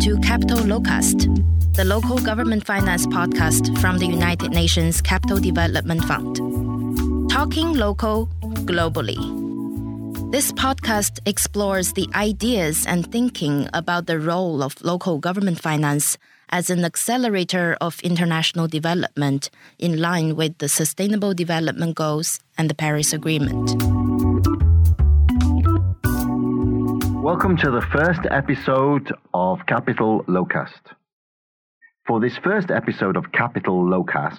To Capital Locus, the local government finance podcast from the United Nations Capital Development Fund. Talking local globally. This podcast explores the ideas and thinking about the role of local government finance as an accelerator of international development in line with the Sustainable Development Goals and the Paris Agreement. Welcome to the first episode of Capital Locus. For this first episode of Capital Locus,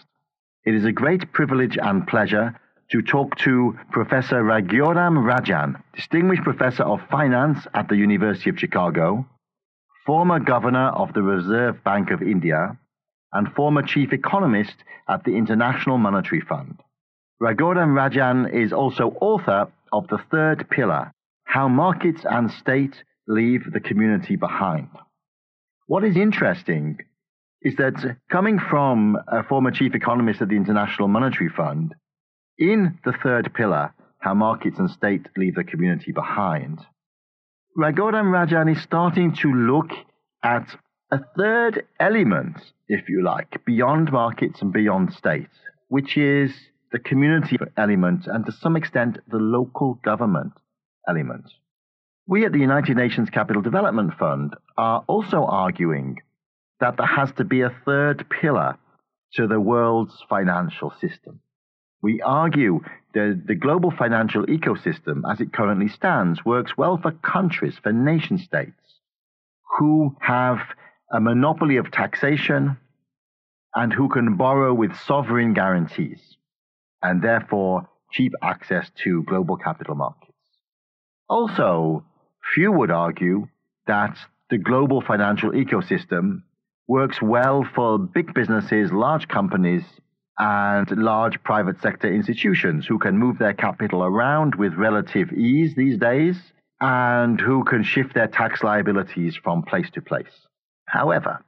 it is a great privilege and pleasure to talk to Professor Raghuram Rajan, Distinguished Professor of Finance at the University of Chicago, former Governor of the Reserve Bank of India, and former Chief Economist at the International Monetary Fund. Raghuram Rajan is also author of The Third Pillar how markets and state leave the community behind. What is interesting is that coming from a former chief economist at the International Monetary Fund, in the third pillar, how markets and state leave the community behind, Raghuram Rajan is starting to look at a third element, if you like, beyond markets and beyond states, which is the community element and to some extent the local government We at the United Nations Capital Development Fund are also arguing that there has to be a third pillar to the world's financial system. We argue that the global financial ecosystem, as it currently stands, works well for countries, for nation states, who have a monopoly of taxation and who can borrow with sovereign guarantees and therefore cheap access to global capital markets. Also, few would argue that the global financial ecosystem works well for big businesses, large companies, and large private sector institutions who can move their capital around with relative ease these days and who can shift their tax liabilities from place to place. However,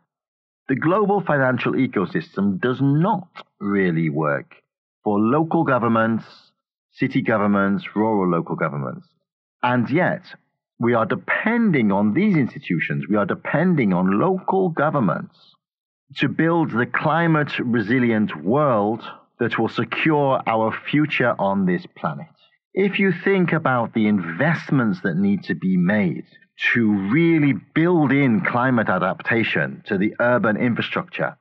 the global financial ecosystem does not really work for local governments, city governments, rural local governments. And yet, we are depending on these institutions, we are depending on local governments to build the climate resilient world that will secure our future on this planet. If you think about the investments that need to be made to really build in climate adaptation to the urban infrastructure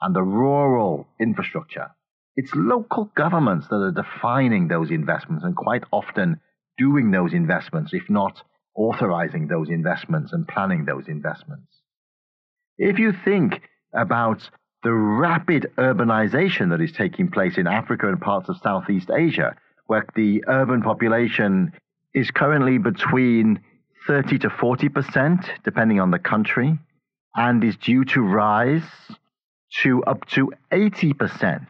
and the rural infrastructure, it's local governments that are defining those investments and quite often doing those investments, if not authorizing those investments and planning those investments. If you think about the rapid urbanization that is taking place in Africa and parts of Southeast Asia, where the urban population is currently between 30 to 40 percent, depending on the country, and is due to rise to up to 80 percent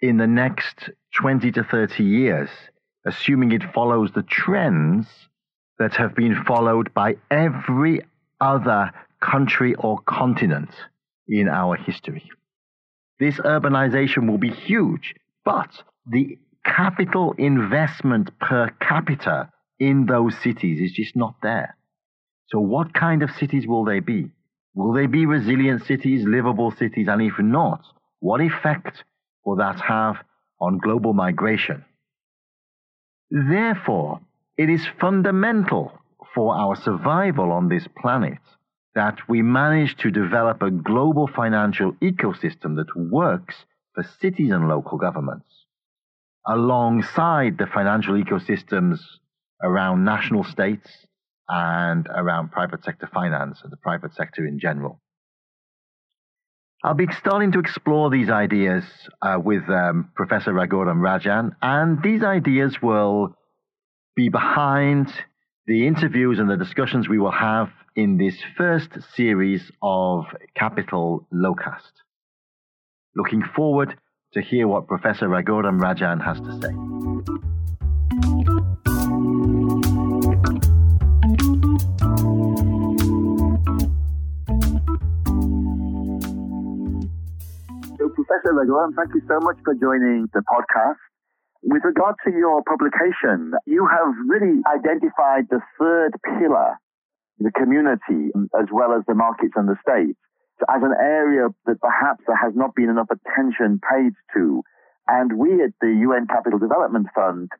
in the next 20 to 30 years assuming it follows the trends that have been followed by every other country or continent in our history. This urbanization will be huge, but the capital investment per capita in those cities is just not there. So, what kind of cities will they be? Will they be resilient cities, livable cities? And if not, what effect will that have on global migration? Therefore, it is fundamental for our survival on this planet that we manage to develop a global financial ecosystem that works for cities and local governments, alongside the financial ecosystems around national states and around private sector finance and the private sector in general. I'll be starting to explore these ideas uh, with um, Professor Raghuram Rajan, and these ideas will be behind the interviews and the discussions we will have in this first series of Capital Locus. Looking forward to hear what Professor Raghuram Rajan has to say. Professor Raghuram, thank you so much for joining the podcast. With regard to your publication, you have really identified the third pillar the community as well as the markets and the state as an area that perhaps there has not been enough attention paid to. And we at the UN Capital Development Fund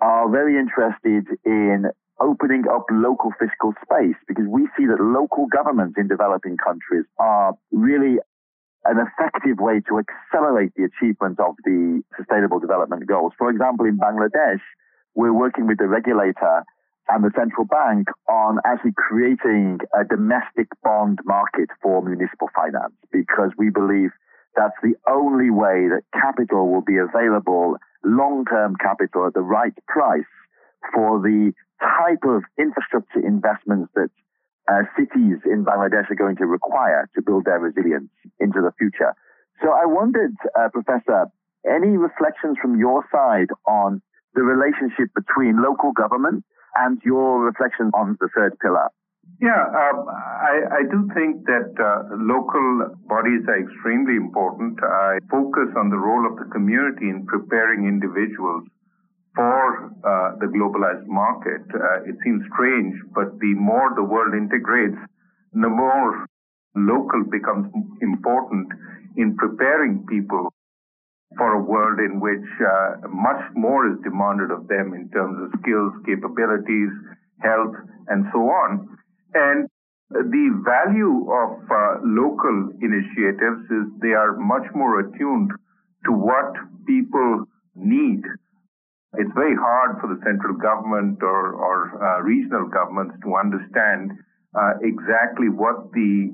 are very interested in opening up local fiscal space because we see that local governments in developing countries are really an effective way to accelerate the achievement of the sustainable development goals. For example, in Bangladesh, we're working with the regulator and the central bank on actually creating a domestic bond market for municipal finance because we believe that's the only way that capital will be available, long-term capital at the right price for the type of infrastructure investments that uh, cities in Bangladesh are going to require to build their resilience into the future. So I wondered, uh, Professor, any reflections from your side on the relationship between local government and your reflection on the third pillar? Yeah, um, I, I, do think that uh, local bodies are extremely important. I focus on the role of the community in preparing individuals uh, the globalized market. Uh, it seems strange, but the more the world integrates, the more local becomes important in preparing people for a world in which uh, much more is demanded of them in terms of skills, capabilities, health, and so on. And the value of uh, local initiatives is they are much more attuned to what people need it's very hard for the central government or, or uh, regional governments to understand uh, exactly what the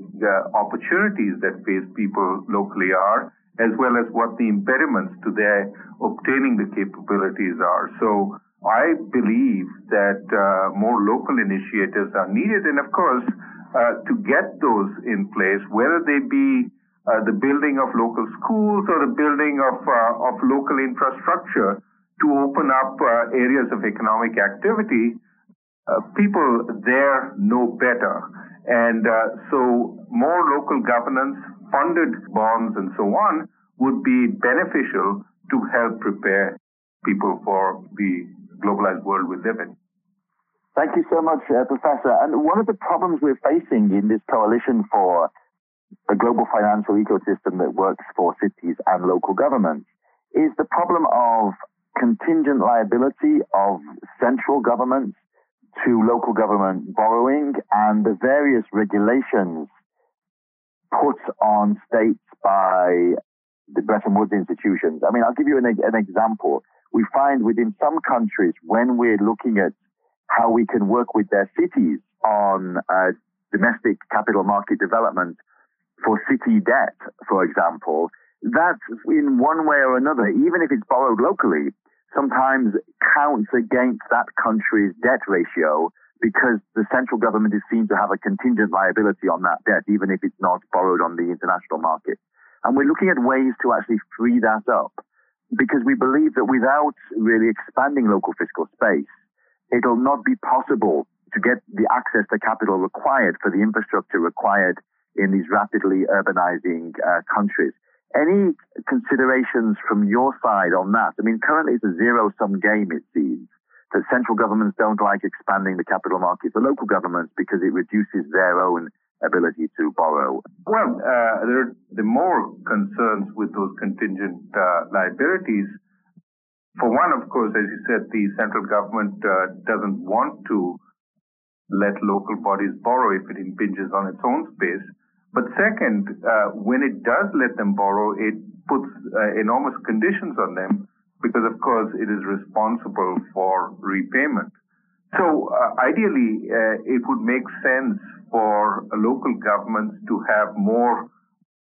opportunities that face people locally are, as well as what the impediments to their obtaining the capabilities are. So I believe that uh, more local initiatives are needed, and of course, uh, to get those in place, whether they be uh, the building of local schools or the building of uh, of local infrastructure to open up uh, areas of economic activity, uh, people there know better. And uh, so more local governance, funded bonds, and so on would be beneficial to help prepare people for the globalized world we live in. Thank you so much, uh, Professor. And one of the problems we're facing in this coalition for a global financial ecosystem that works for cities and local governments is the problem of contingent liability of central governments to local government borrowing and the various regulations put on states by the Bretton Woods institutions. I mean, I'll give you an, an example. We find within some countries when we're looking at how we can work with their cities on uh, domestic capital market development for city debt, for example, that in one way or another, even if it's borrowed locally, sometimes counts against that country's debt ratio because the central government is seen to have a contingent liability on that debt, even if it's not borrowed on the international market. And we're looking at ways to actually free that up because we believe that without really expanding local fiscal space, it'll not be possible to get the access to capital required for the infrastructure required in these rapidly urbanizing uh, countries. Any considerations from your side on that? I mean, currently it's a zero sum game, it seems, that central governments don't like expanding the capital market for local governments because it reduces their own ability to borrow? Well, uh, there are the more concerns with those contingent uh, liabilities. For one, of course, as you said, the central government uh, doesn't want to let local bodies borrow if it impinges on its own space. But second, uh, when it does let them borrow, it puts uh, enormous conditions on them because, of course, it is responsible for repayment. So uh, ideally, uh, it would make sense for local governments to have more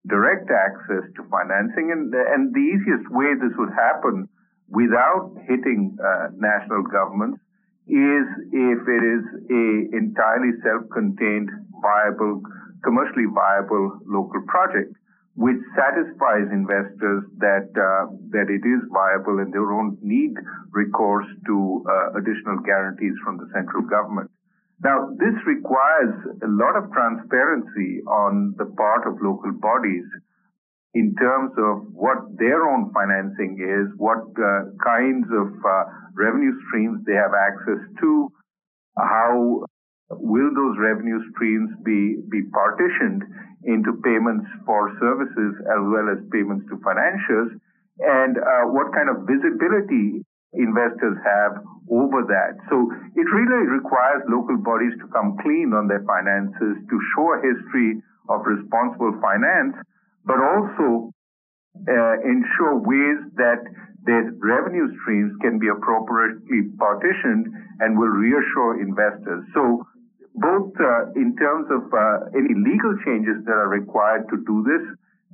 direct access to financing. And, and the easiest way this would happen without hitting uh, national governments is if it is a entirely self-contained viable commercially viable local project, which satisfies investors that uh, that it is viable and they don't need recourse to uh, additional guarantees from the central government. Now, this requires a lot of transparency on the part of local bodies in terms of what their own financing is, what uh, kinds of uh, revenue streams they have access to, how will those revenue streams be, be partitioned into payments for services as well as payments to financiers? And uh, what kind of visibility investors have over that. So it really requires local bodies to come clean on their finances, to show a history of responsible finance, but also uh, ensure ways that their revenue streams can be appropriately partitioned and will reassure investors. So both uh, in terms of uh, any legal changes that are required to do this,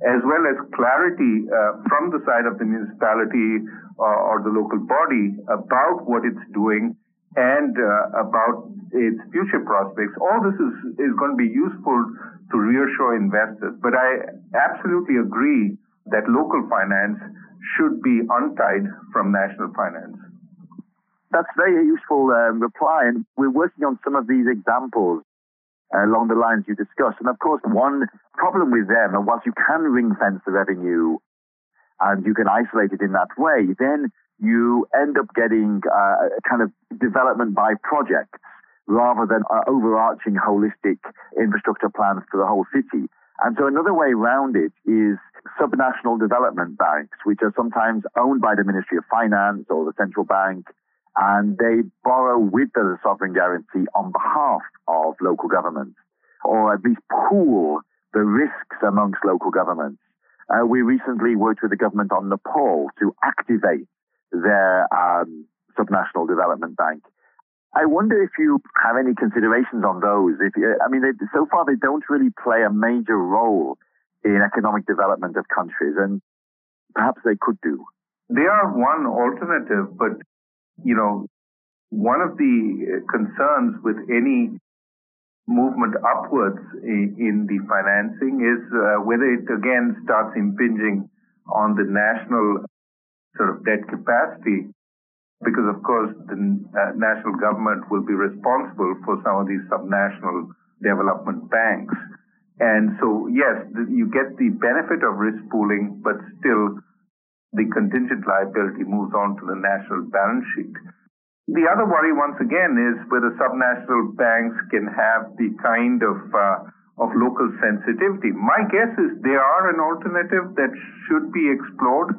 as well as clarity uh, from the side of the municipality uh, or the local body about what it's doing and uh, about its future prospects. All this is, is going to be useful to reassure investors. But I absolutely agree that local finance should be untied from national finance. That's very useful um, reply, and we're working on some of these examples uh, along the lines you discussed. And of course, one problem with them, and once you can ring fence the revenue and you can isolate it in that way, then you end up getting uh, a kind of development by projects rather than an overarching holistic infrastructure plan for the whole city. And so another way around it is subnational development banks, which are sometimes owned by the Ministry of Finance or the central bank, and they borrow with the sovereign guarantee on behalf of local governments, or at least pool the risks amongst local governments. Uh, we recently worked with the government on Nepal to activate their um, subnational development bank. I wonder if you have any considerations on those. If I mean, they, so far they don't really play a major role in economic development of countries, and perhaps they could do. They are one alternative, but you know, one of the concerns with any movement upwards in, in the financing is uh, whether it again starts impinging on the national sort of debt capacity. Because of course the uh, national government will be responsible for some of these subnational development banks. And so, yes, you get the benefit of risk pooling, but still the contingent liability moves on to the national balance sheet. The other worry, once again, is whether subnational banks can have the kind of uh, of local sensitivity. My guess is they are an alternative that should be explored.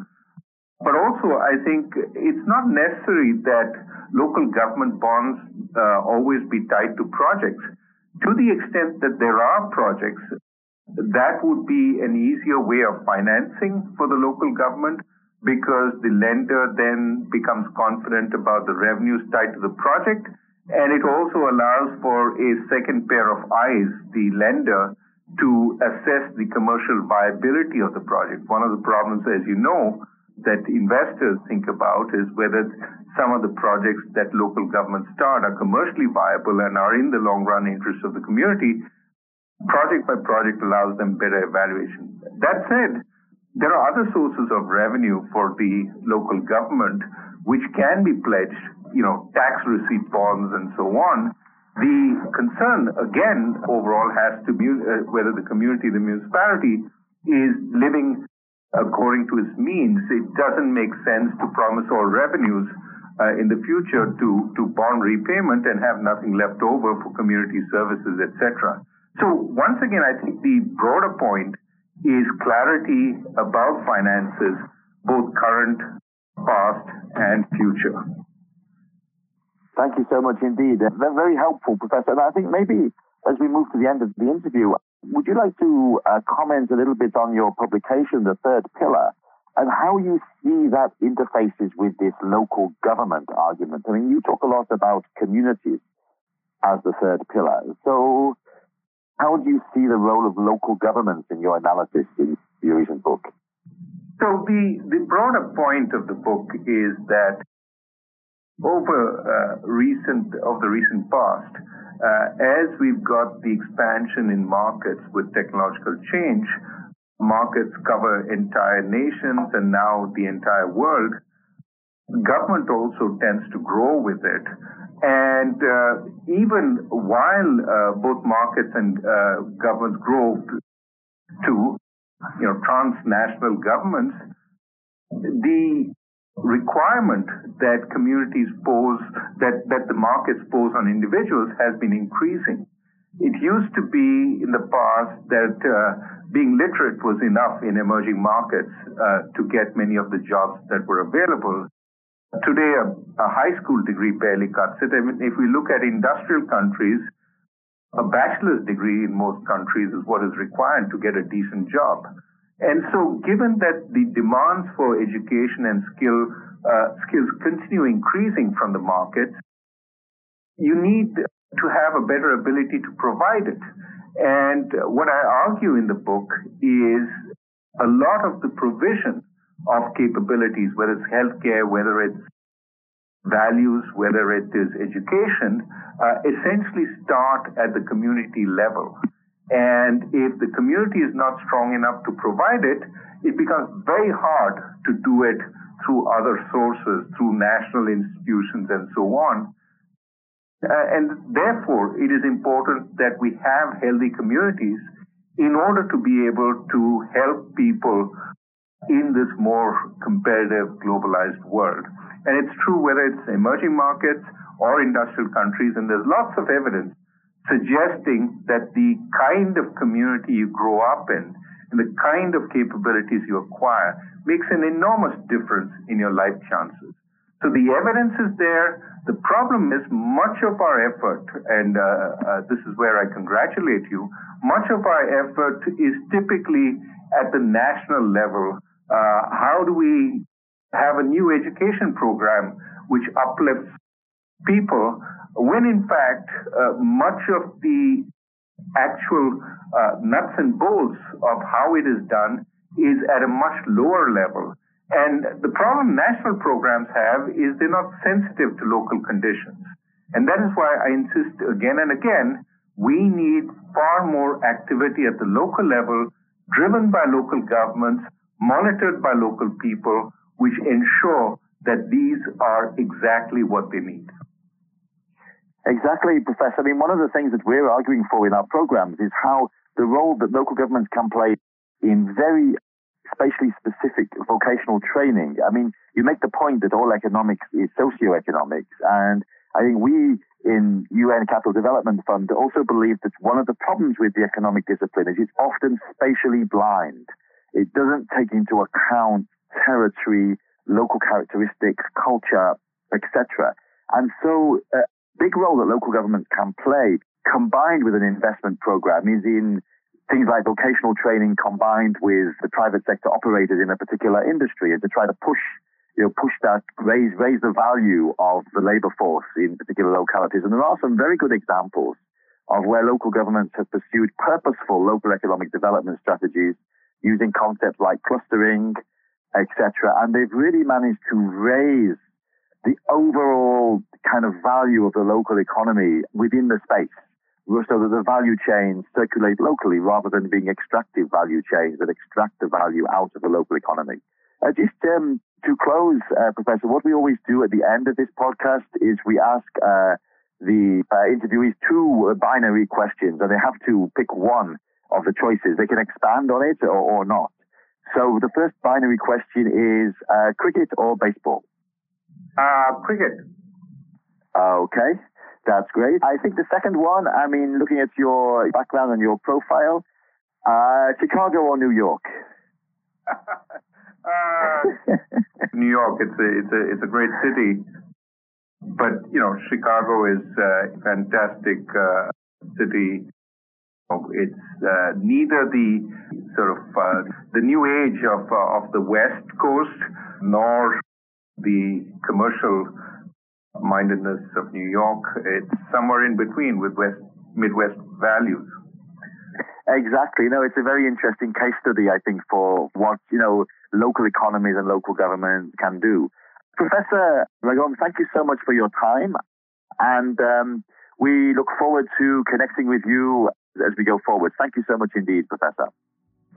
But also, I think it's not necessary that local government bonds uh, always be tied to projects to the extent that there are projects, that would be an easier way of financing for the local government because the lender then becomes confident about the revenues tied to the project. And it also allows for a second pair of eyes, the lender, to assess the commercial viability of the project. One of the problems, as you know, that investors think about is whether some of the projects that local governments start are commercially viable and are in the long run interests of the community. Project by project allows them better evaluation. That said, there are other sources of revenue for the local government which can be pledged, you know, tax receipt bonds and so on. The concern, again, overall has to be uh, whether the community, the municipality, is living according to its means, it doesn't make sense to promise all revenues uh, in the future to, to bond repayment and have nothing left over for community services, etc. So once again, I think the broader point is clarity about finances, both current, past, and future. Thank you so much indeed. They're very helpful, Professor. And I think maybe as we move to the end of the interview, would you like to uh, comment a little bit on your publication, The Third Pillar, and how you see that interfaces with this local government argument? I mean, you talk a lot about communities as the third pillar. So, how do you see the role of local governments in your analysis in your recent book? So, the, the broader point of the book is that over uh, recent of the recent past, uh, as we've got the expansion in markets with technological change, markets cover entire nations and now the entire world. Government also tends to grow with it. And uh, even while uh, both markets and uh, governments grow to, you know, transnational governments, the requirement that communities pose, that, that the markets pose on individuals has been increasing. It used to be in the past that uh, being literate was enough in emerging markets uh, to get many of the jobs that were available. Today, a, a high school degree barely cuts it. I mean, if we look at industrial countries, a bachelor's degree in most countries is what is required to get a decent job. And so, given that the demands for education and skill uh, skills continue increasing from the market, you need to have a better ability to provide it. And what I argue in the book is a lot of the provision of capabilities, whether it's healthcare, whether it's values, whether it is education, uh, essentially start at the community level. And if the community is not strong enough to provide it, it becomes very hard to do it through other sources, through national institutions and so on. Uh, and therefore, it is important that we have healthy communities in order to be able to help people in this more competitive, globalized world. And it's true whether it's emerging markets or industrial countries, and there's lots of evidence suggesting that the kind of community you grow up in and the kind of capabilities you acquire makes an enormous difference in your life chances. So the evidence is there. The problem is much of our effort, and uh, uh, this is where I congratulate you, much of our effort is typically at the national level. Uh, how do we have a new education program which uplifts people when in fact uh, much of the actual uh, nuts and bolts of how it is done is at a much lower level. And the problem national programs have is they're not sensitive to local conditions. And that is why I insist again and again, we need far more activity at the local level, driven by local governments, monitored by local people, which ensure that these are exactly what they need. Exactly, Professor. I mean, one of the things that we're arguing for in our programs is how the role that local governments can play in very spatially specific vocational training. I mean, you make the point that all economics is socioeconomics, and I think we in UN Capital Development Fund also believe that one of the problems with the economic discipline is it's often spatially blind. It doesn't take into account territory, local characteristics, culture, etc. And so a big role that local governments can play combined with an investment program is in things like vocational training combined with the private sector operators in a particular industry and to try to push you know push that raise raise the value of the labor force in particular localities and there are some very good examples of where local governments have pursued purposeful local economic development strategies using concepts like clustering etc and they've really managed to raise the overall kind of value of the local economy within the space so that the value chains circulate locally rather than being extractive value chains that extract the value out of the local economy. Uh, just um, to close, uh, Professor, what we always do at the end of this podcast is we ask uh, the uh, interviewees two binary questions, and they have to pick one of the choices. They can expand on it or, or not. So the first binary question is uh, cricket or baseball? Uh, cricket. Okay, that's great. I think the second one, I mean, looking at your background and your profile, uh, Chicago or New York? uh, New York. It's a it's a it's a great city, but you know Chicago is a fantastic uh, city. It's uh, neither the sort of uh, the new age of uh, of the West Coast nor the commercial mindedness of New York. It's somewhere in between with West, Midwest values. Exactly. Know, it's a very interesting case study, I think, for what, you know, local economies and local governments can do. Professor Raghuram, thank you so much for your time. And um, we look forward to connecting with you as we go forward. Thank you so much indeed, Professor.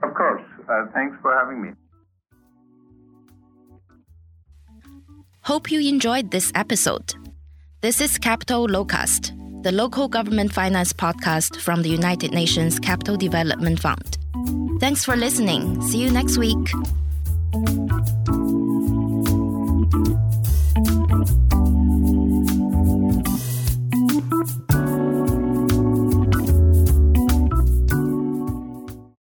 Of course. Uh, thanks for having me. Hope you enjoyed this episode. This is Capital Locus, the local government finance podcast from the United Nations Capital Development Fund. Thanks for listening. See you next week.